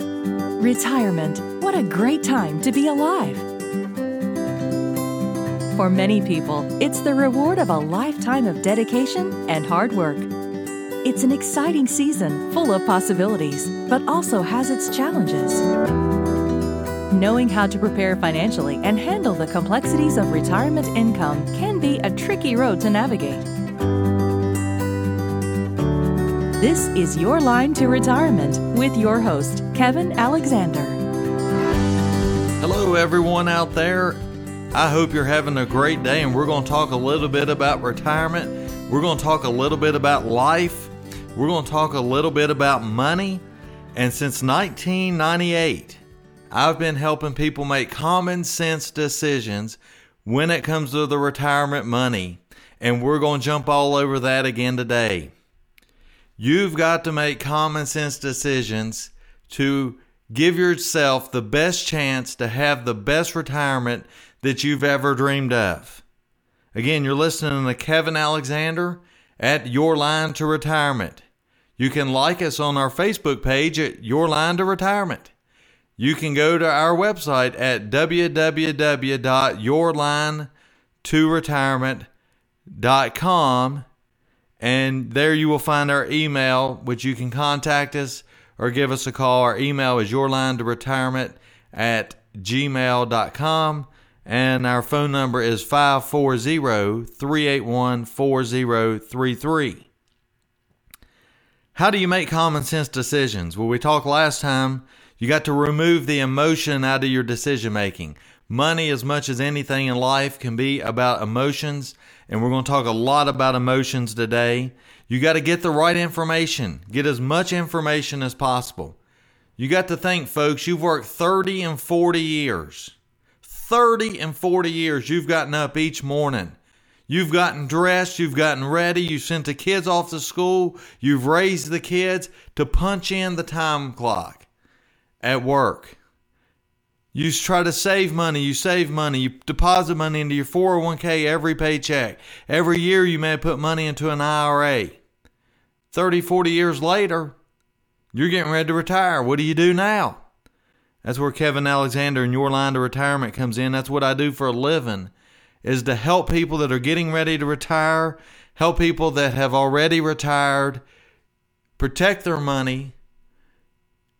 Retirement. What a great time to be alive. For many people, it's the reward of a lifetime of dedication and hard work. It's an exciting season full of possibilities, but also has its challenges. Knowing how to prepare financially and handle the complexities of retirement income can be a tricky road to navigate. This is Your Line to Retirement with your host, Kevin Alexander. Hello, everyone out there. I hope you're having a great day, and we're going to talk a little bit about retirement. We're going to talk a little bit about life. We're going to talk a little bit about money. And since 1998, I've been helping people make common sense decisions when it comes to the retirement money. And we're going to jump all over that again today. You've got to make common sense decisions to give yourself the best chance to have the best retirement that you've ever dreamed of. Again, you're listening to Kevin Alexander at Your Line to Retirement. You can like us on our Facebook page at Your Line to Retirement. You can go to our website at www.yourline2retirement.com and there you will find our email, which you can contact us or give us a call. Our email is yourline to retirement at gmail.com. And our phone number is 540 381 4033. How do you make common sense decisions? Well, we talked last time, you got to remove the emotion out of your decision making. Money, as much as anything in life, can be about emotions and we're going to talk a lot about emotions today. You got to get the right information, get as much information as possible. You got to think, folks, you've worked 30 and 40 years. 30 and 40 years you've gotten up each morning. You've gotten dressed, you've gotten ready, you sent the kids off to school, you've raised the kids to punch in the time clock at work. You try to save money, you save money, you deposit money into your 401k every paycheck. Every year you may put money into an IRA. 30, 40 years later, you're getting ready to retire. What do you do now? That's where Kevin Alexander and your line to retirement comes in. That's what I do for a living is to help people that are getting ready to retire, help people that have already retired, protect their money,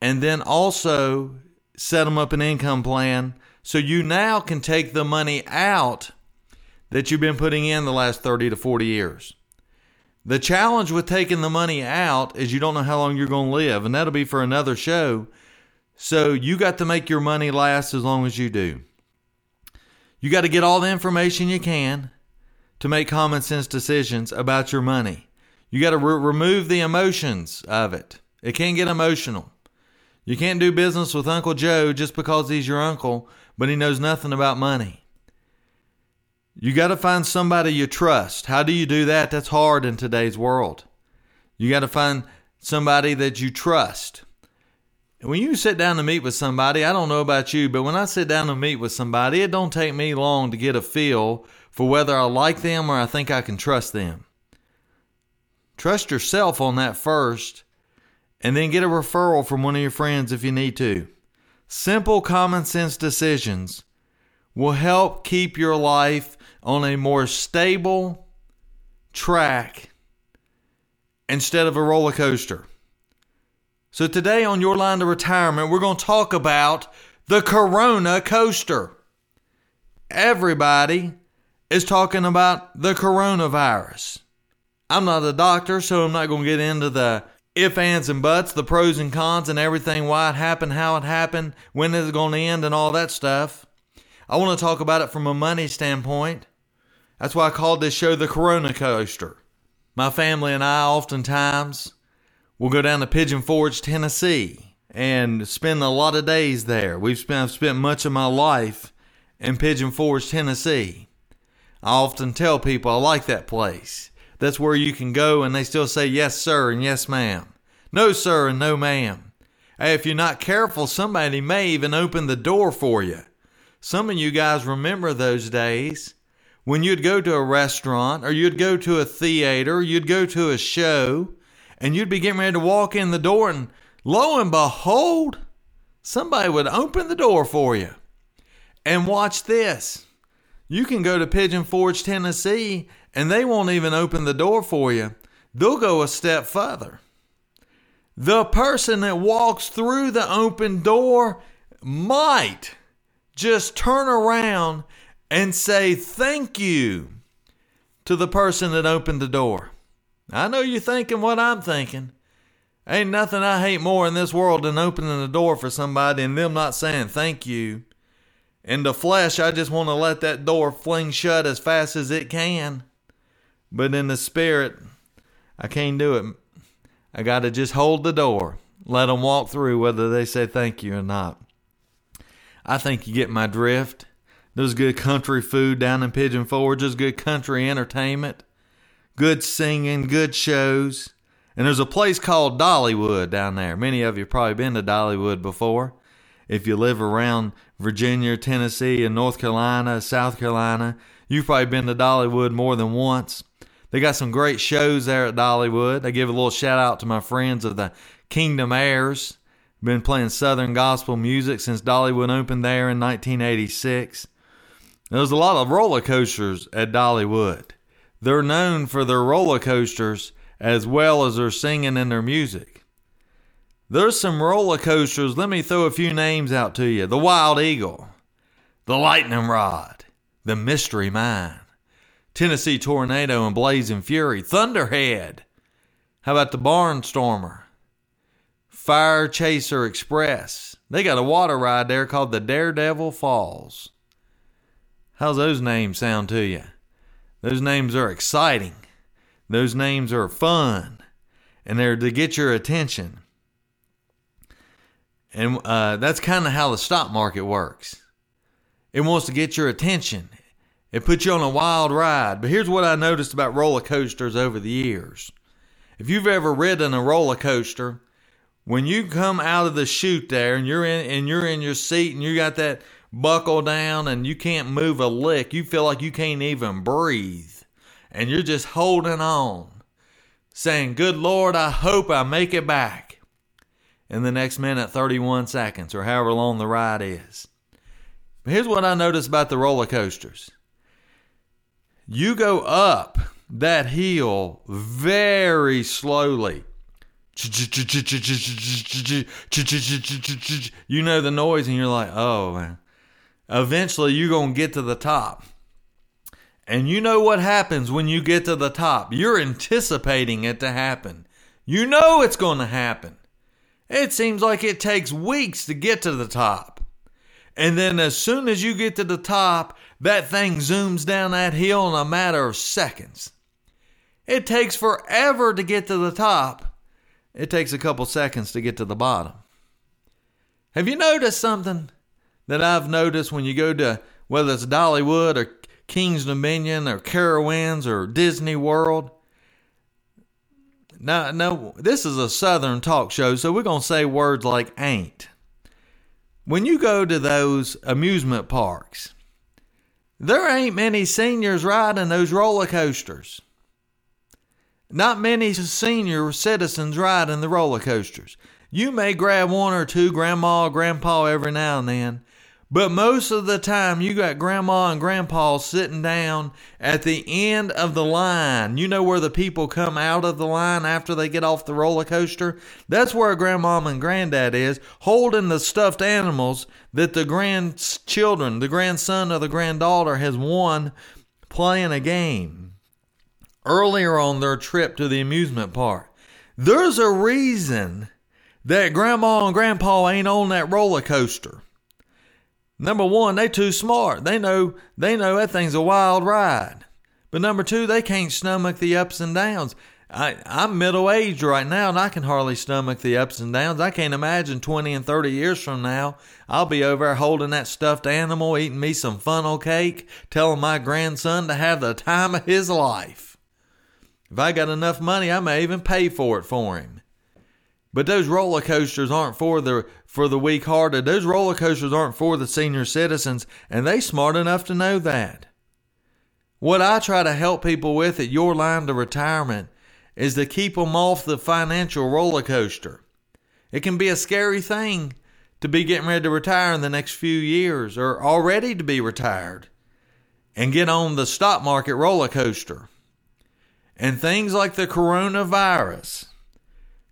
and then also set them up an income plan so you now can take the money out that you've been putting in the last 30 to 40 years. The challenge with taking the money out is you don't know how long you're going to live, and that'll be for another show. So you got to make your money last as long as you do. You got to get all the information you can to make common sense decisions about your money. You got to re- remove the emotions of it. It can get emotional. You can't do business with Uncle Joe just because he's your uncle, but he knows nothing about money. You got to find somebody you trust. How do you do that? That's hard in today's world. You got to find somebody that you trust. When you sit down to meet with somebody, I don't know about you, but when I sit down to meet with somebody, it don't take me long to get a feel for whether I like them or I think I can trust them. Trust yourself on that first and then get a referral from one of your friends if you need to. Simple common sense decisions will help keep your life on a more stable track instead of a roller coaster. So, today on Your Line to Retirement, we're going to talk about the Corona coaster. Everybody is talking about the coronavirus. I'm not a doctor, so I'm not going to get into the if, ands, and buts, the pros and cons, and everything, why it happened, how it happened, when is it going to end, and all that stuff. I want to talk about it from a money standpoint. That's why I called this show the Corona Coaster. My family and I oftentimes will go down to Pigeon Forge, Tennessee, and spend a lot of days there. We've spent, I've spent much of my life in Pigeon Forge, Tennessee. I often tell people I like that place. That's where you can go and they still say yes, sir, and yes, ma'am. No, sir, and no, ma'am. Hey, if you're not careful, somebody may even open the door for you. Some of you guys remember those days when you'd go to a restaurant or you'd go to a theater, you'd go to a show, and you'd be getting ready to walk in the door, and lo and behold, somebody would open the door for you. And watch this. You can go to Pigeon Forge, Tennessee, and they won't even open the door for you. They'll go a step further. The person that walks through the open door might just turn around and say thank you to the person that opened the door. I know you're thinking what I'm thinking. Ain't nothing I hate more in this world than opening the door for somebody and them not saying thank you. In the flesh, I just want to let that door fling shut as fast as it can. But in the spirit, I can't do it. I got to just hold the door, let them walk through whether they say thank you or not. I think you get my drift. There's good country food down in Pigeon Forge, there's good country entertainment, good singing, good shows. And there's a place called Dollywood down there. Many of you probably been to Dollywood before. If you live around Virginia, Tennessee, and North Carolina, South Carolina, you've probably been to Dollywood more than once. They got some great shows there at Dollywood. I give a little shout out to my friends of the Kingdom Heirs. Been playing Southern gospel music since Dollywood opened there in 1986. There's a lot of roller coasters at Dollywood. They're known for their roller coasters as well as their singing and their music. There's some roller coasters. Let me throw a few names out to you the Wild Eagle, the Lightning Rod, the Mystery Mine, Tennessee Tornado and Blazing Fury, Thunderhead. How about the Barnstormer? Fire Chaser Express. They got a water ride there called the Daredevil Falls. How's those names sound to you? Those names are exciting. Those names are fun. And they're to get your attention. And uh, that's kind of how the stock market works. It wants to get your attention. It puts you on a wild ride. But here's what I noticed about roller coasters over the years. If you've ever ridden a roller coaster, when you come out of the chute there and you're in and you're in your seat and you got that buckle down and you can't move a lick, you feel like you can't even breathe. And you're just holding on, saying, Good Lord, I hope I make it back. In the next minute, 31 seconds, or however long the ride is. But here's what I noticed about the roller coasters you go up that hill very slowly. You know the noise, and you're like, oh man. Eventually, you're going to get to the top. And you know what happens when you get to the top. You're anticipating it to happen. You know it's going to happen. It seems like it takes weeks to get to the top. And then as soon as you get to the top, that thing zooms down that hill in a matter of seconds. It takes forever to get to the top. It takes a couple seconds to get to the bottom. Have you noticed something that I've noticed when you go to whether it's Dollywood or King's Dominion or Carowinds or Disney World? Now, no, this is a Southern talk show, so we're going to say words like ain't. When you go to those amusement parks, there ain't many seniors riding those roller coasters. Not many senior citizens riding the roller coasters. You may grab one or two, grandma or grandpa, every now and then, but most of the time, you got grandma and grandpa sitting down at the end of the line. You know where the people come out of the line after they get off the roller coaster? That's where grandma and granddad is, holding the stuffed animals that the grandchildren, the grandson or the granddaughter has won playing a game earlier on their trip to the amusement park. There's a reason that grandma and grandpa ain't on that roller coaster. Number one, they too smart. They know they know that thing's a wild ride. But number two, they can't stomach the ups and downs. I, I'm middle aged right now and I can hardly stomach the ups and downs. I can't imagine 20 and 30 years from now, I'll be over there holding that stuffed animal, eating me some funnel cake, telling my grandson to have the time of his life. If I got enough money, I may even pay for it for him. But those roller coasters aren't for the for the weak hearted. Those roller coasters aren't for the senior citizens, and they smart enough to know that. What I try to help people with at your line to retirement is to keep them off the financial roller coaster. It can be a scary thing to be getting ready to retire in the next few years or already to be retired and get on the stock market roller coaster. And things like the coronavirus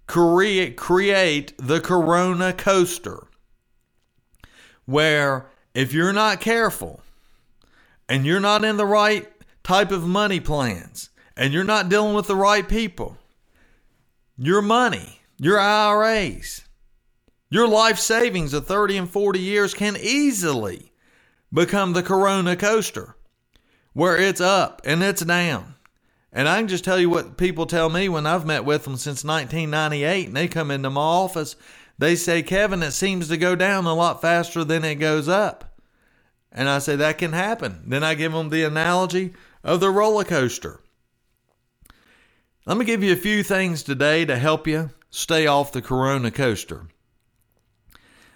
create, create the corona coaster, where if you're not careful and you're not in the right type of money plans and you're not dealing with the right people, your money, your IRAs, your life savings of 30 and 40 years can easily become the Corona coaster where it's up and it's down. And I can just tell you what people tell me when I've met with them since 1998 and they come into my office. They say, Kevin, it seems to go down a lot faster than it goes up. And I say, that can happen. Then I give them the analogy of the roller coaster. Let me give you a few things today to help you stay off the Corona coaster.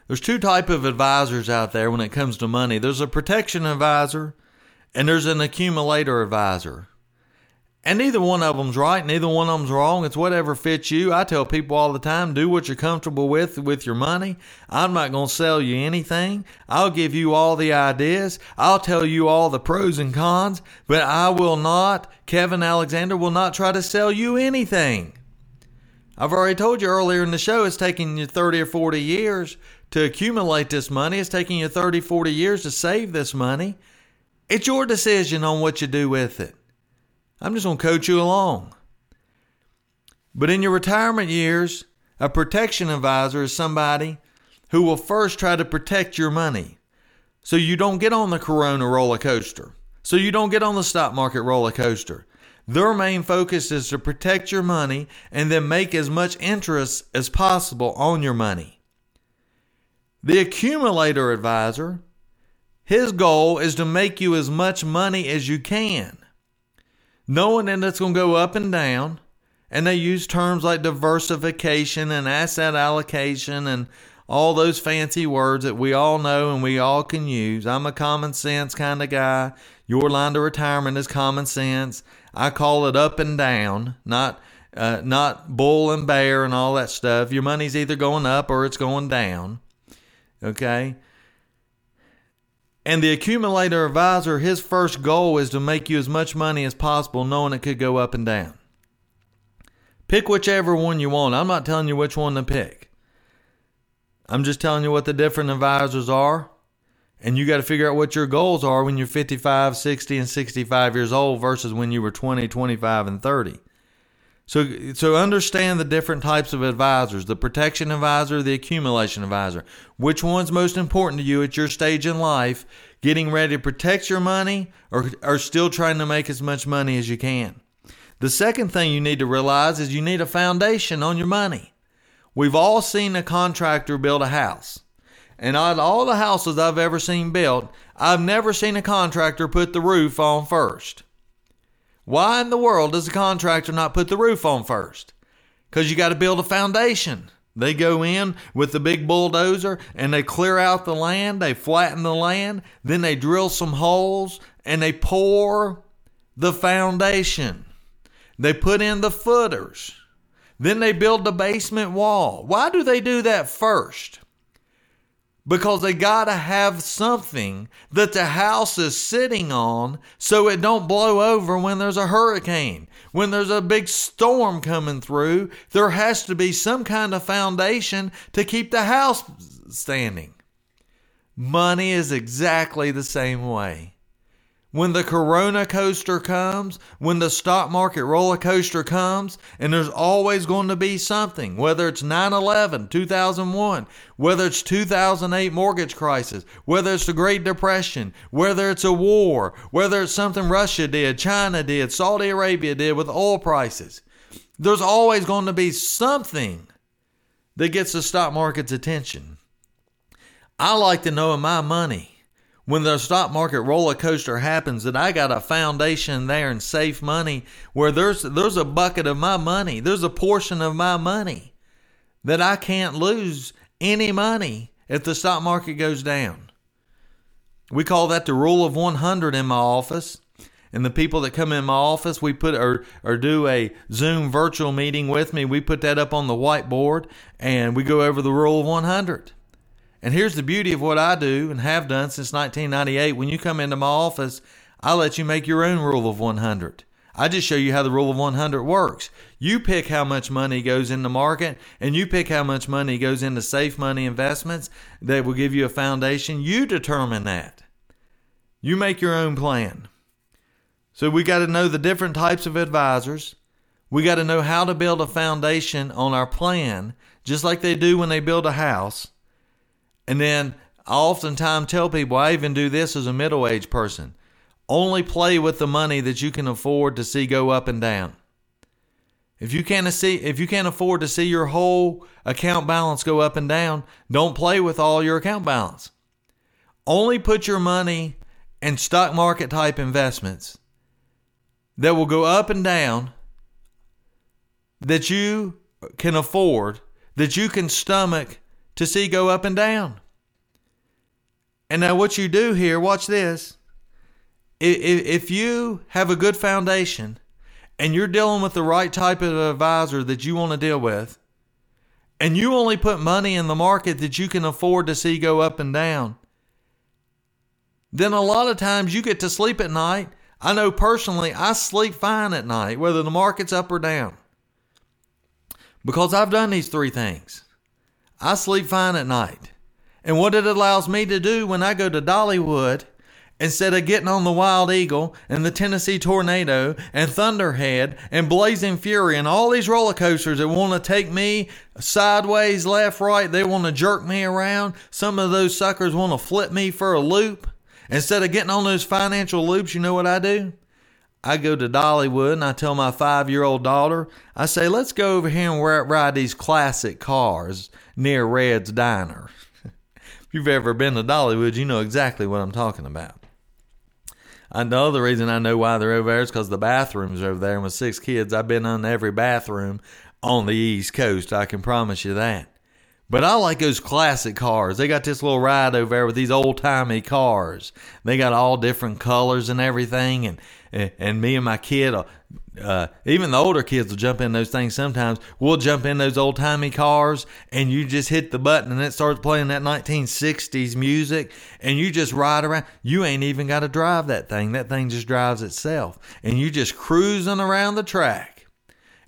There's two type of advisors out there when it comes to money. There's a protection advisor and there's an accumulator advisor. And neither one of them's right, neither one of them's wrong. It's whatever fits you. I tell people all the time, do what you're comfortable with with your money. I'm not going to sell you anything. I'll give you all the ideas. I'll tell you all the pros and cons, but I will not, Kevin Alexander will not try to sell you anything. I've already told you earlier in the show it's taking you 30 or 40 years to accumulate this money. It's taking you 30, 40 years to save this money. It's your decision on what you do with it. I'm just going to coach you along. But in your retirement years, a protection advisor is somebody who will first try to protect your money so you don't get on the corona roller coaster, so you don't get on the stock market roller coaster. Their main focus is to protect your money and then make as much interest as possible on your money. The accumulator advisor, his goal is to make you as much money as you can, knowing that it's going to go up and down. And they use terms like diversification and asset allocation and all those fancy words that we all know and we all can use. I'm a common sense kind of guy. Your line to retirement is common sense. I call it up and down, not uh, not bull and bear and all that stuff. Your money's either going up or it's going down. Okay? And the accumulator advisor, his first goal is to make you as much money as possible, knowing it could go up and down. Pick whichever one you want. I'm not telling you which one to pick. I'm just telling you what the different advisors are. And you got to figure out what your goals are when you're 55, 60, and 65 years old versus when you were 20, 25, and 30. So, so understand the different types of advisors the protection advisor, the accumulation advisor. Which one's most important to you at your stage in life, getting ready to protect your money or, or still trying to make as much money as you can? The second thing you need to realize is you need a foundation on your money. We've all seen a contractor build a house. And out of all the houses I've ever seen built, I've never seen a contractor put the roof on first. Why in the world does the contractor not put the roof on first? Because you got to build a foundation. They go in with the big bulldozer and they clear out the land, they flatten the land, then they drill some holes and they pour the foundation. They put in the footers. Then they build the basement wall. Why do they do that first? Because they got to have something that the house is sitting on so it don't blow over when there's a hurricane. When there's a big storm coming through there has to be some kind of foundation to keep the house standing. Money is exactly the same way when the corona coaster comes, when the stock market roller coaster comes, and there's always going to be something, whether it's 9 11, 2001, whether it's 2008 mortgage crisis, whether it's the Great Depression, whether it's a war, whether it's something Russia did, China did, Saudi Arabia did with oil prices. There's always going to be something that gets the stock market's attention. I like to know my money when the stock market roller coaster happens that I got a foundation there and safe money where there's there's a bucket of my money, there's a portion of my money that I can't lose any money if the stock market goes down. We call that the rule of 100 in my office. And the people that come in my office, we put or or do a Zoom virtual meeting with me. We put that up on the whiteboard and we go over the rule of 100. And here's the beauty of what I do and have done since 1998. When you come into my office, I let you make your own rule of 100. I just show you how the rule of 100 works. You pick how much money goes in the market and you pick how much money goes into safe money investments that will give you a foundation. You determine that. You make your own plan. So we got to know the different types of advisors. We got to know how to build a foundation on our plan, just like they do when they build a house. And then I oftentimes tell people, I even do this as a middle aged person. Only play with the money that you can afford to see go up and down. If you can't see if you can't afford to see your whole account balance go up and down, don't play with all your account balance. Only put your money in stock market type investments that will go up and down that you can afford, that you can stomach to see go up and down. And now, what you do here, watch this. If you have a good foundation and you're dealing with the right type of advisor that you want to deal with, and you only put money in the market that you can afford to see go up and down, then a lot of times you get to sleep at night. I know personally, I sleep fine at night, whether the market's up or down, because I've done these three things. I sleep fine at night. And what it allows me to do when I go to Dollywood, instead of getting on the Wild Eagle and the Tennessee Tornado and Thunderhead and Blazing Fury and all these roller coasters that want to take me sideways, left, right, they want to jerk me around. Some of those suckers want to flip me for a loop. Instead of getting on those financial loops, you know what I do? I go to Dollywood and I tell my five year old daughter, I say, let's go over here and ride these classic cars near Red's Diner. if you've ever been to Dollywood, you know exactly what I'm talking about. And the other reason I know why they're over there is because the bathrooms over there. And with six kids, I've been on every bathroom on the East Coast. I can promise you that. But I like those classic cars. They got this little ride over there with these old timey cars. They got all different colors and everything. And and me and my kid, uh, uh, even the older kids will jump in those things sometimes. We'll jump in those old timey cars, and you just hit the button, and it starts playing that 1960s music, and you just ride around. You ain't even got to drive that thing. That thing just drives itself, and you just cruising around the track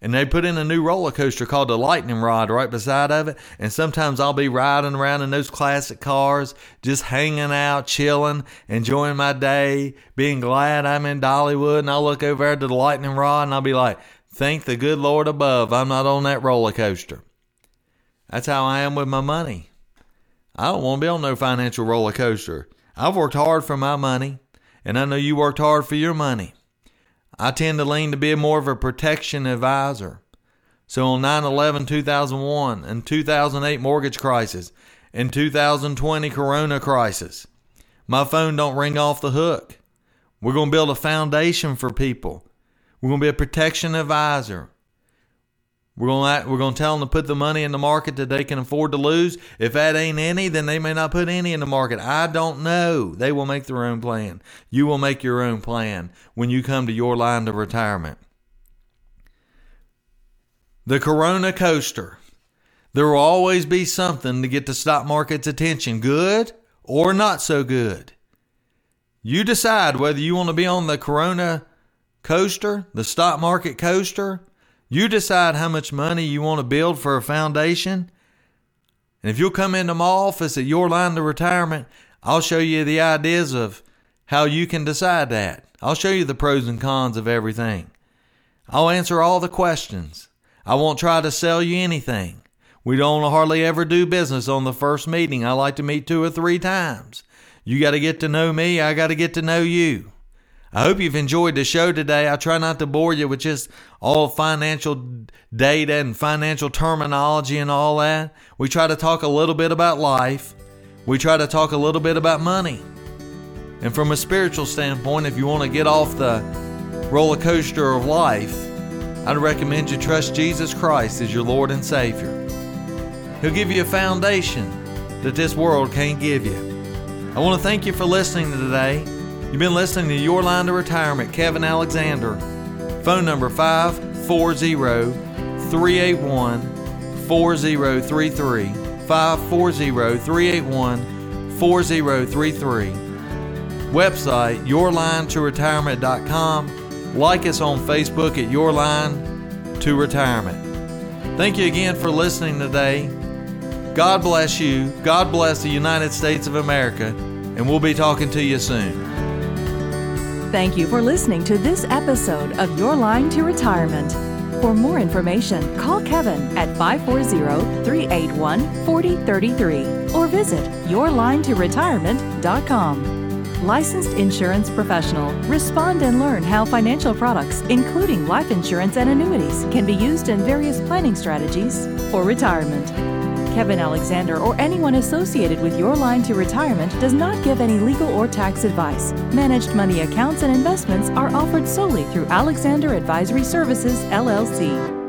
and they put in a new roller coaster called the Lightning Rod right beside of it. And sometimes I'll be riding around in those classic cars, just hanging out, chilling, enjoying my day, being glad I'm in Dollywood. And I'll look over to the Lightning Rod and I'll be like, thank the good Lord above, I'm not on that roller coaster. That's how I am with my money. I don't want to be on no financial roller coaster. I've worked hard for my money, and I know you worked hard for your money. I tend to lean to be more of a protection advisor. So on 9 11 2001 and 2008 mortgage crisis and 2020 corona crisis, my phone don't ring off the hook. We're going to build a foundation for people. We're going to be a protection advisor. We're going to we're to tell them to put the money in the market that they can afford to lose. If that ain't any, then they may not put any in the market. I don't know. They will make their own plan. You will make your own plan when you come to your line of retirement. The Corona coaster. There will always be something to get the stock market's attention, good or not so good. You decide whether you want to be on the Corona coaster, the stock market coaster, you decide how much money you want to build for a foundation. And if you'll come into my office at your line to retirement, I'll show you the ideas of how you can decide that. I'll show you the pros and cons of everything. I'll answer all the questions. I won't try to sell you anything. We don't hardly ever do business on the first meeting. I like to meet two or three times. You got to get to know me, I got to get to know you. I hope you've enjoyed the show today. I try not to bore you with just all financial data and financial terminology and all that. We try to talk a little bit about life. We try to talk a little bit about money. And from a spiritual standpoint, if you want to get off the roller coaster of life, I'd recommend you trust Jesus Christ as your Lord and Savior. He'll give you a foundation that this world can't give you. I want to thank you for listening today. You've been listening to Your Line to Retirement, Kevin Alexander. Phone number 540 381 4033. 540 381 4033. Website yourlinetoretirement.com. Like us on Facebook at Your Line to Retirement. Thank you again for listening today. God bless you. God bless the United States of America. And we'll be talking to you soon. Thank you for listening to this episode of Your Line to Retirement. For more information, call Kevin at 540 381 4033 or visit yourlinetoretirement.com. Licensed insurance professional, respond and learn how financial products, including life insurance and annuities, can be used in various planning strategies for retirement. Kevin Alexander or anyone associated with your line to retirement does not give any legal or tax advice. Managed money accounts and investments are offered solely through Alexander Advisory Services, LLC.